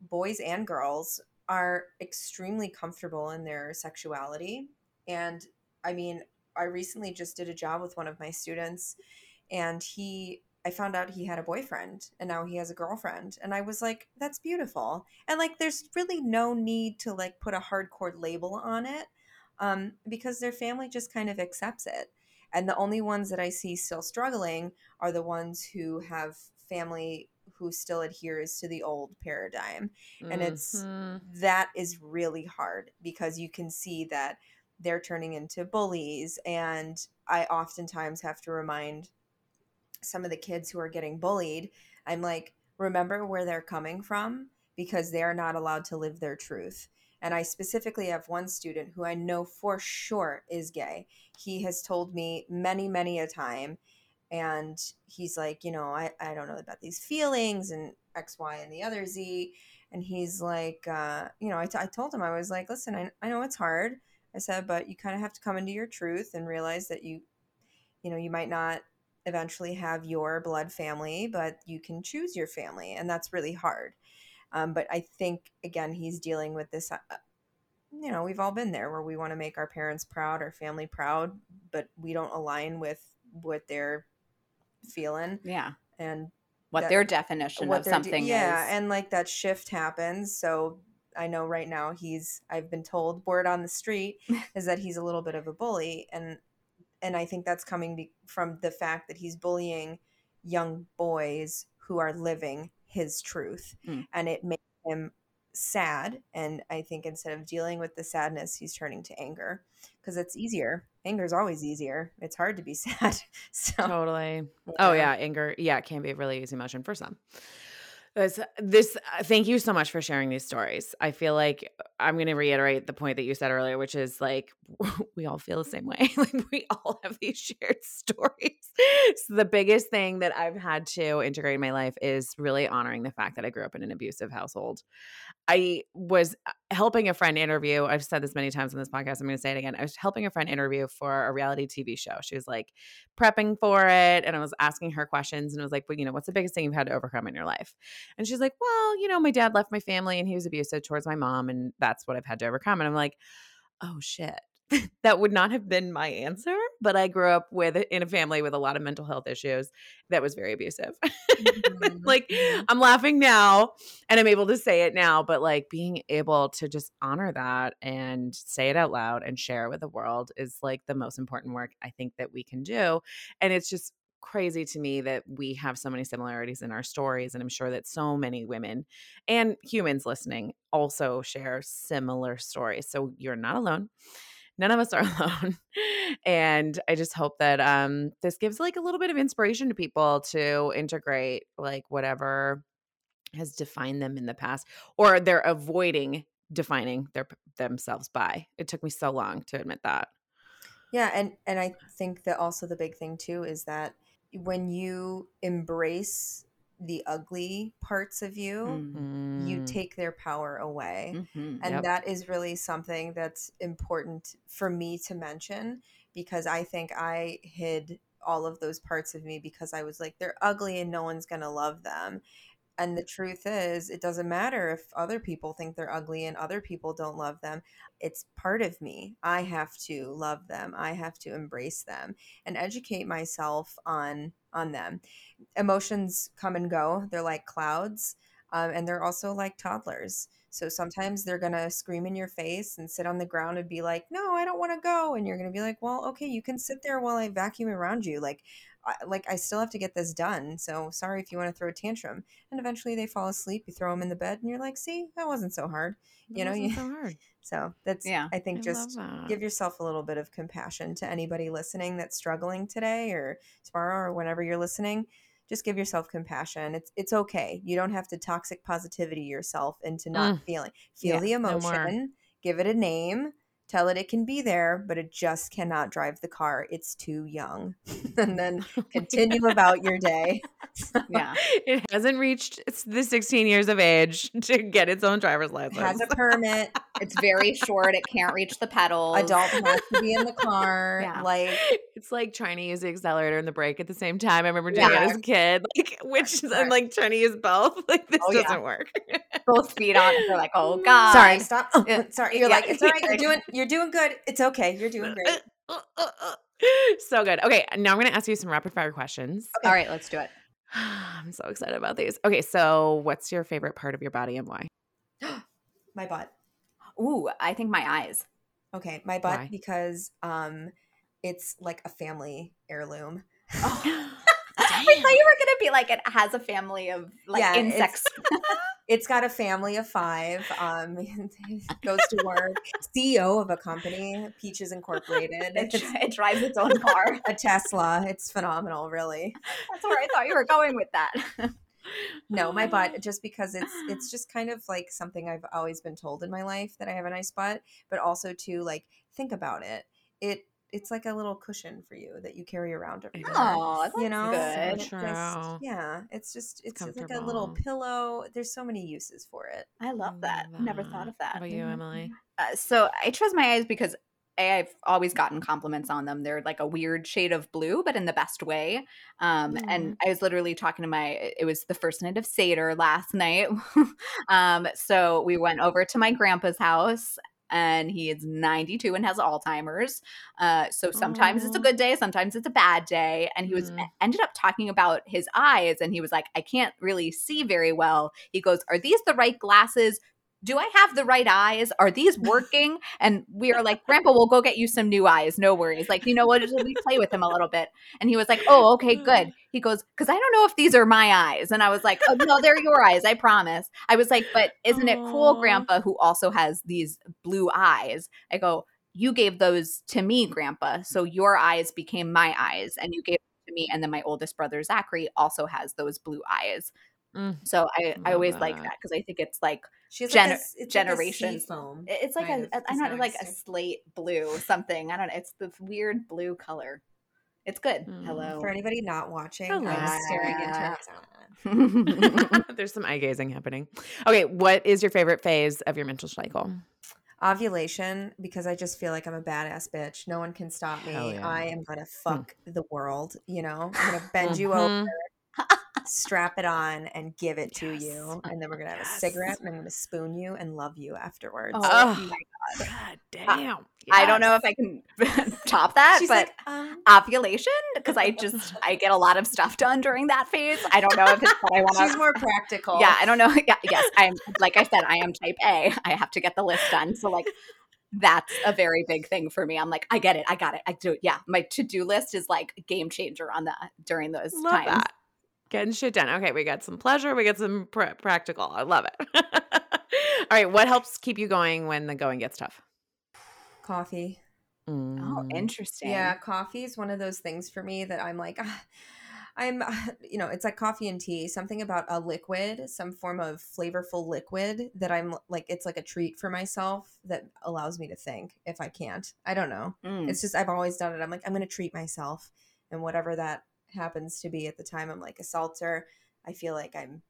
boys and girls, are extremely comfortable in their sexuality. And I mean, I recently just did a job with one of my students and he I found out he had a boyfriend and now he has a girlfriend. And I was like, that's beautiful. And like, there's really no need to like put a hardcore label on it um, because their family just kind of accepts it. And the only ones that I see still struggling are the ones who have family who still adheres to the old paradigm. And it's Mhm. that is really hard because you can see that they're turning into bullies. And I oftentimes have to remind some of the kids who are getting bullied, I'm like, remember where they're coming from because they're not allowed to live their truth. And I specifically have one student who I know for sure is gay. He has told me many, many a time. And he's like, you know, I, I don't know about these feelings and X, Y, and the other Z. And he's like, uh, you know, I, t- I told him, I was like, listen, I, I know it's hard. I said, but you kind of have to come into your truth and realize that you, you know, you might not eventually have your blood family, but you can choose your family. And that's really hard. Um, but I think, again, he's dealing with this. Uh, you know, we've all been there where we want to make our parents proud, our family proud, but we don't align with what they're feeling Yeah. and What That- their definition what of something yeah, is. and like that shift happens. So I know right now he's I've been told word on the street [laughs] is that he's a little bit of a bully and and I think that's coming be- from the fact that he's bullying young boys who are living his truth Mm. and it makes him sad and I think instead of dealing with the sadness he's turning to anger because it's easier. Anger is always easier. It's hard to be [laughs] sad. So Totally. [laughs] Oh yeah, anger. Yeah, it can be a really easy emotion for some. This, this. uh, Thank you so much for sharing these stories. I feel like uh, I'm going to reiterate the point that you said earlier, which is like [laughs] we all feel the same way. [laughs] like we all have these shared [laughs] stories. So the biggest thing that I've had to integrate in my life is really honoring the fact that I grew up in an abusive household. I was uh, helping a friend interview. I've said this many times on this podcast. I'm going to say it again. I was helping a friend interview for a reality TV show. She was like prepping for it, and I was asking her questions, and I was like, "Well, you know, what's the biggest thing you've had to overcome in your life?" And she's like, "Well, you know, my dad left my family, and he was abusive towards my mom, and that's what I've had to overcome." And I'm like, "Oh shit." [laughs] that would not have been my answer, but I grew up with in a family with a lot of mental health issues that was very abusive. [laughs] Mhm, like. I'm laughing now and I'm able to say it now, but like being able to just honor that and say it out loud and share it with the world is like the most important work I think that we can do. And it's just crazy to me that we have so many similarities in our stories and I'm sure that so many women and humans listening also share similar stories. So you're not alone. None of us are [laughs] alone. and I just hope that um this gives like a little bit of inspiration to people to integrate like whatever has defined them in the past or they're avoiding defining their themselves by. It took me so long to admit that. Yeah, and and I think that also the big thing too is that when you embrace the ugly parts of you, you Mm. take their power away. Mhm. And Yep. that is really something that's important for me to mention because I think I hid all of those parts of me because I was like, they're ugly and no one's going to love them. And the truth is, it doesn't matter if other people think they're ugly and other people don't love them. It's part of me. I have to love them. I have to embrace them and educate myself on on them. Emotions come and go. They're like clouds um, and they're also like toddlers. So sometimes they're gonna scream in your face and sit on the ground and be like, "No, I don't want to go," and you're gonna be like, "Well, okay, you can sit there while I vacuum around you." Like, like I still have to get this done. So sorry if you want to throw a tantrum. And eventually they fall asleep. You throw them in the bed, and you're like, "See, that wasn't so hard." You know, you- so hard. [laughs] So that's Yeah. I think I just give yourself a little bit of compassion to anybody listening that's struggling today or tomorrow or whenever you're listening just give yourself compassion it's it's okay you don't have to toxic positivity yourself into not Mm. feeling feel Yeah, the no emotion give it a name Tell it it can be there, but it just cannot drive the car. It's too young. [laughs] and then [laughs] oh, continue about your day. [laughs] Yeah. It hasn't reached the 16 years of age to get its own driver's license. Has a permit. It's very short. It can't reach the pedals. Adult has to be in the [laughs] car. Yeah. Like It's like trying to use the accelerator and the brake at the same time. I remember doing Yeah. it as a kid, like which is I'm like trying to use both. [laughs] Like this Oh, doesn't work. both feet on. They're like, oh mm. god. sorry, stop. Oh, uh, Yeah. [laughs] sorry. You're Yeah. like, it's all right. You're doing you're doing good. It's okay. You're doing great. so good. Okay, now I'm going to ask you some rapid fire questions. All right, let's do it. [sighs] I'm so excited about these. Okay, so what's your favorite part of your body and why? [gasps] My butt. Ooh, I think my eyes. Okay, my butt Why? because um it's like a family heirloom. Oh. [laughs] I thought you were gonna be like it has a family of like Yeah, it's- insects. [laughs] It's got a family of five. Um, [laughs] goes to work. CEO of a company, Peaches Incorporated. it, it drives its own car. a Tesla. It's phenomenal, really. That's where I thought you were going with that. No, my butt, just because it's it's [sighs] just kind of like something I've always been told in my life that I have a nice butt, but also to like think about it. It it's like a little cushion for you that you carry around It. Oh, that's you know, good. So it just- yeah, it's just it's just like a little pillow. There's so many uses for it. I love that. Never thought of that. How about you, Emily? Uh, so I chose my eyes because a I've always gotten compliments on them. They're like a weird shade of blue, but in the best way. Um, And I was literally talking to my. It was the first night of Seder last night. [laughs] um, so we went over to my grandpa's house. And he is 92 and has Alzheimer's. Uh, so sometimes it's a good day, sometimes it's a bad day. And he was Mm. ended up talking about his eyes, and he was like, "I can't really see very well." He goes, "Are these the right glasses? Do I have the right eyes? Are these [laughs] working? And we are like, Grandpa, we'll go get you some new eyes. No worries. Like, you know what? We play with him a little bit. And he was like, Oh, okay, good. [laughs] He goes, Because I don't know if these are my eyes. And I was like, Oh, no, they're your eyes. I promise. I was like, But isn't it cool, Grandpa, who also has these blue eyes? I go, You gave those to me, Grandpa. So your eyes became my eyes. And you gave them to me. And then my oldest brother, Zachary, also has those blue eyes. Mm. So I, I Love always like that. that because I think it's like She has Gener- like a, s- it's like a sea foam. It's like kind a, of, I is don't know, like a slate blue something. I don't know. It's the weird blue color. It's good. Mm. Hello. For anybody not watching, Hello. I'm staring into Yeah. his. [laughs] There's some eye gazing happening. Okay, what is your favorite phase of your menstrual cycle? ovulation because I just feel like I'm a badass bitch. No one can stop me. Yeah. I am gonna fuck the world. You know, I'm gonna [laughs] bend you over, Mhm. [laughs] strap it on, and give it to you, and then we're gonna have Yes. a cigarette, and I'm gonna spoon you and love you afterwards. Oh, Ugh. my God damn. I don't know if I can [laughs] top that, She's but like, um, ovulation because I [laughs] just I get a lot of stuff done during that phase. I don't know if it's what I want she's more practical. Yeah, I don't know. [laughs] Yeah, yes, I'm like I said, I am type A. I have to get the list done. So like that's a very big thing for me. I'm like, I get it, I got it, I do it. Yeah, my to do list is like game changer on the during those Love times. that. Getting shit done. Okay, we got some pleasure. We got some pr- practical. I love it. [laughs] All right, what helps keep you going when the going gets tough? coffee. Oh, Mm. interesting. Yeah, coffee is one of those things for me that I'm like, ah, I'm, [laughs] you know, it's like coffee and tea, something about a liquid, some form of flavorful liquid that I'm like, it's like a treat for myself that allows me to think if I can't. I don't know. Mm. It's just, I've always done it. I'm like, I'm going to treat myself. And whatever that happens to be at the time, I'm like a seltzer. I feel like I'm,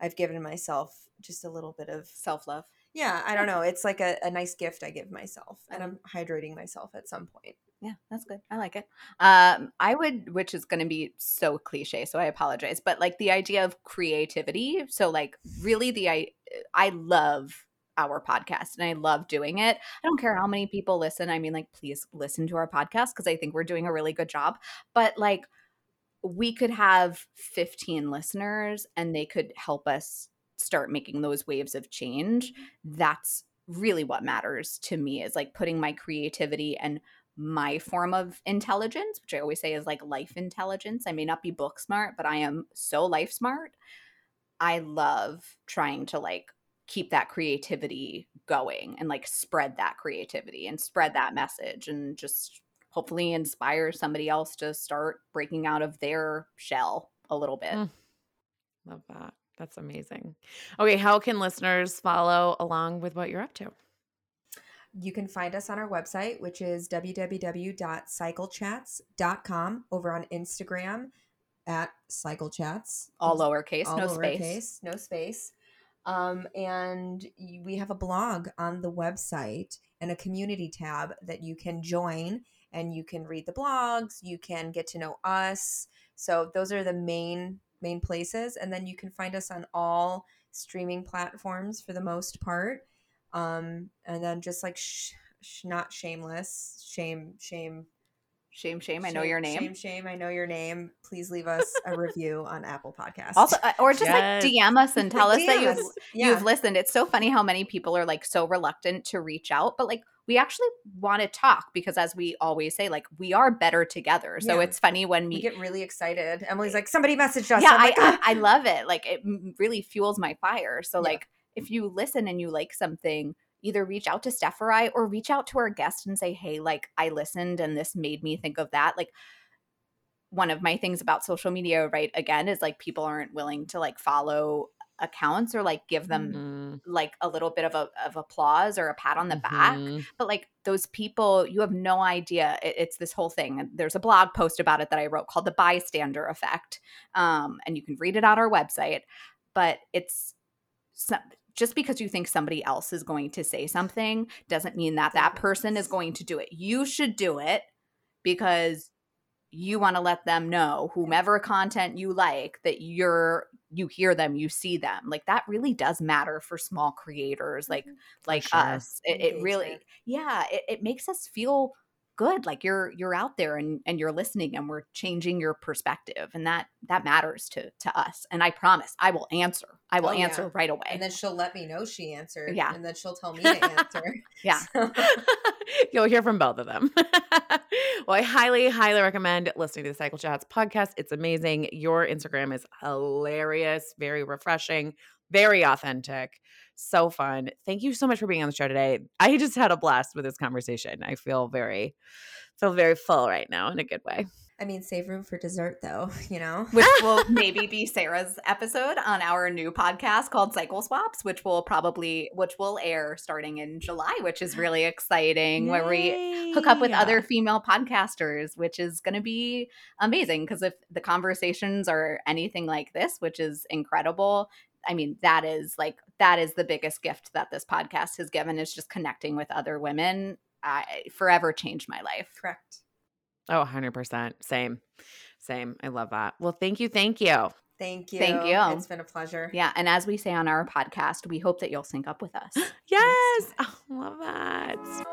I've given myself just a little bit of self love. yeah, I don't [laughs] know. It's like a, a nice gift I give myself, and I'm hydrating myself at some point. Yeah, that's good. I like it. Um, I would, which is going to be so cliche, so I apologize, but like the idea of creativity. So, like, really, the I I love our podcast and I love doing it. I don't care how many people listen. I mean, like, please listen to our podcast because I think we're doing a really good job. But like, we could have 15 listeners and they could help us start making those waves of change. Mm-hmm. That's really what matters to me is like putting my creativity and my form of intelligence, which I always say is like life intelligence. I may not be book smart, but I am so life smart. I love trying to like keep that creativity going and like spread that creativity and spread that message and just hopefully inspire somebody else to start breaking out of their shell a little bit. Mm. Love that. That's amazing. Okay, how can listeners follow along with what you're up to? You can find us on our website, which is www.cyclechats.com over on Instagram at cyclechats. All lowercase, all no lowercase, space. no space. Um, and we have a blog on the website and a community tab that you can join and you can read the blogs, you can get to know us. So those are the main main places and then you can find us on all streaming platforms for the most part. Um, and then just like sh- sh- not shameless, shame shame Shame, shame. I know Shame- your name. Shame, shame. I know your name. Please leave us a review on Apple Podcasts. Also, uh, or just Yes. like DM us and tell us that you've. Yeah. you've listened. It's so funny how many people are like so reluctant to reach out, but like we actually want to talk because, as we always say, like we are better together. So Yeah. it's funny when we we. get really excited. Emily's like, somebody messaged us. yeah, I'm I, "Ah." I I love it. Like it really fuels my fire. So Yeah. like if you listen and you like something, either reach out to Steph or I, or reach out to our guest and say, hey, like I listened and this made me think of that. Like one of my things about social media, right? Again, is like people aren't willing to like follow accounts or like give them Mhm. like a little bit of a of applause or a pat on the back Mhm. but like those people you have no idea it, it's this whole thing there's a blog post about it that i wrote called the bystander effect um, and you can read it on our website but it's some, just because you think somebody else is going to say something doesn't mean that that person is going to do it. You should do it because you want to let them know whomever content you like that you're you hear them you see them. Like that really does matter for small creators like mm-hmm. like sure. us. It, it really yeah it, it makes us feel good like you're you're out there and and you're listening and we're changing your perspective and that that matters to to us and i promise i will answer i will Oh, yeah. answer right away and then she'll let me know she answered. Yeah. And then she'll tell me to [laughs] answer. Yeah. [laughs] You'll hear from both of them. [laughs] well, I highly, highly recommend listening to the Cycle Chats podcast. It's amazing. Your Instagram is hilarious, very refreshing, very authentic, so fun. Thank you so much for being on the show today. I just had a blast with this conversation. I feel very, feel very full right now in a good way. I mean, save room for dessert, though, [laughs] you know? which [laughs] will maybe be Sarah's episode on our new podcast called Cycle Swaps, which will probably which will air starting in July, which is [gasps] really exciting. Where we hook up with Yay. other female podcasters, which is going to be amazing because if the conversations are anything like this, which is incredible. I mean, that is like that is the biggest gift that this podcast has given is just connecting with other women. I forever changed my life. Correct. Oh, 100%. Same. Same. I love that. Well, thank you. Thank you. Thank you. Thank you. It's been a pleasure. Yeah, and as we say on our podcast, we hope that you'll sync up with us. [gasps] Yes. Oh, love that.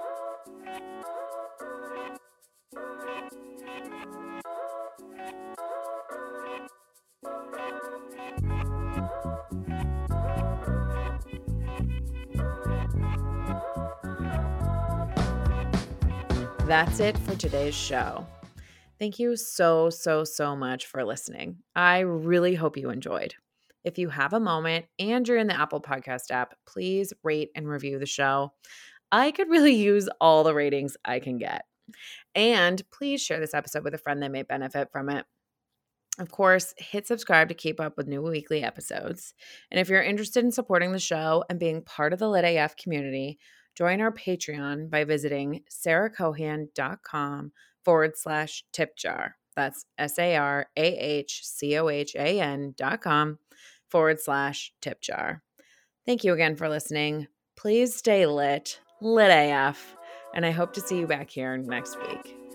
That's it for today's show. Thank you so, so, so much for listening. I really hope you enjoyed. If you have a moment and you're in the Apple Podcast app, please rate and review the show. I could really [laughs] use all the ratings I can get. And please share this episode with a friend that may benefit from it. Of course, hit subscribe to keep up with new weekly episodes. And if you're interested in supporting the show and being part of the Lit AF community, join our Patreon by visiting sarahcohan.com forward slash tip jar. That's S A R A H C O H A N dot com forward slash tip jar. Thank you again for listening. Please stay lit, lit AF, and I hope to see you back here next week.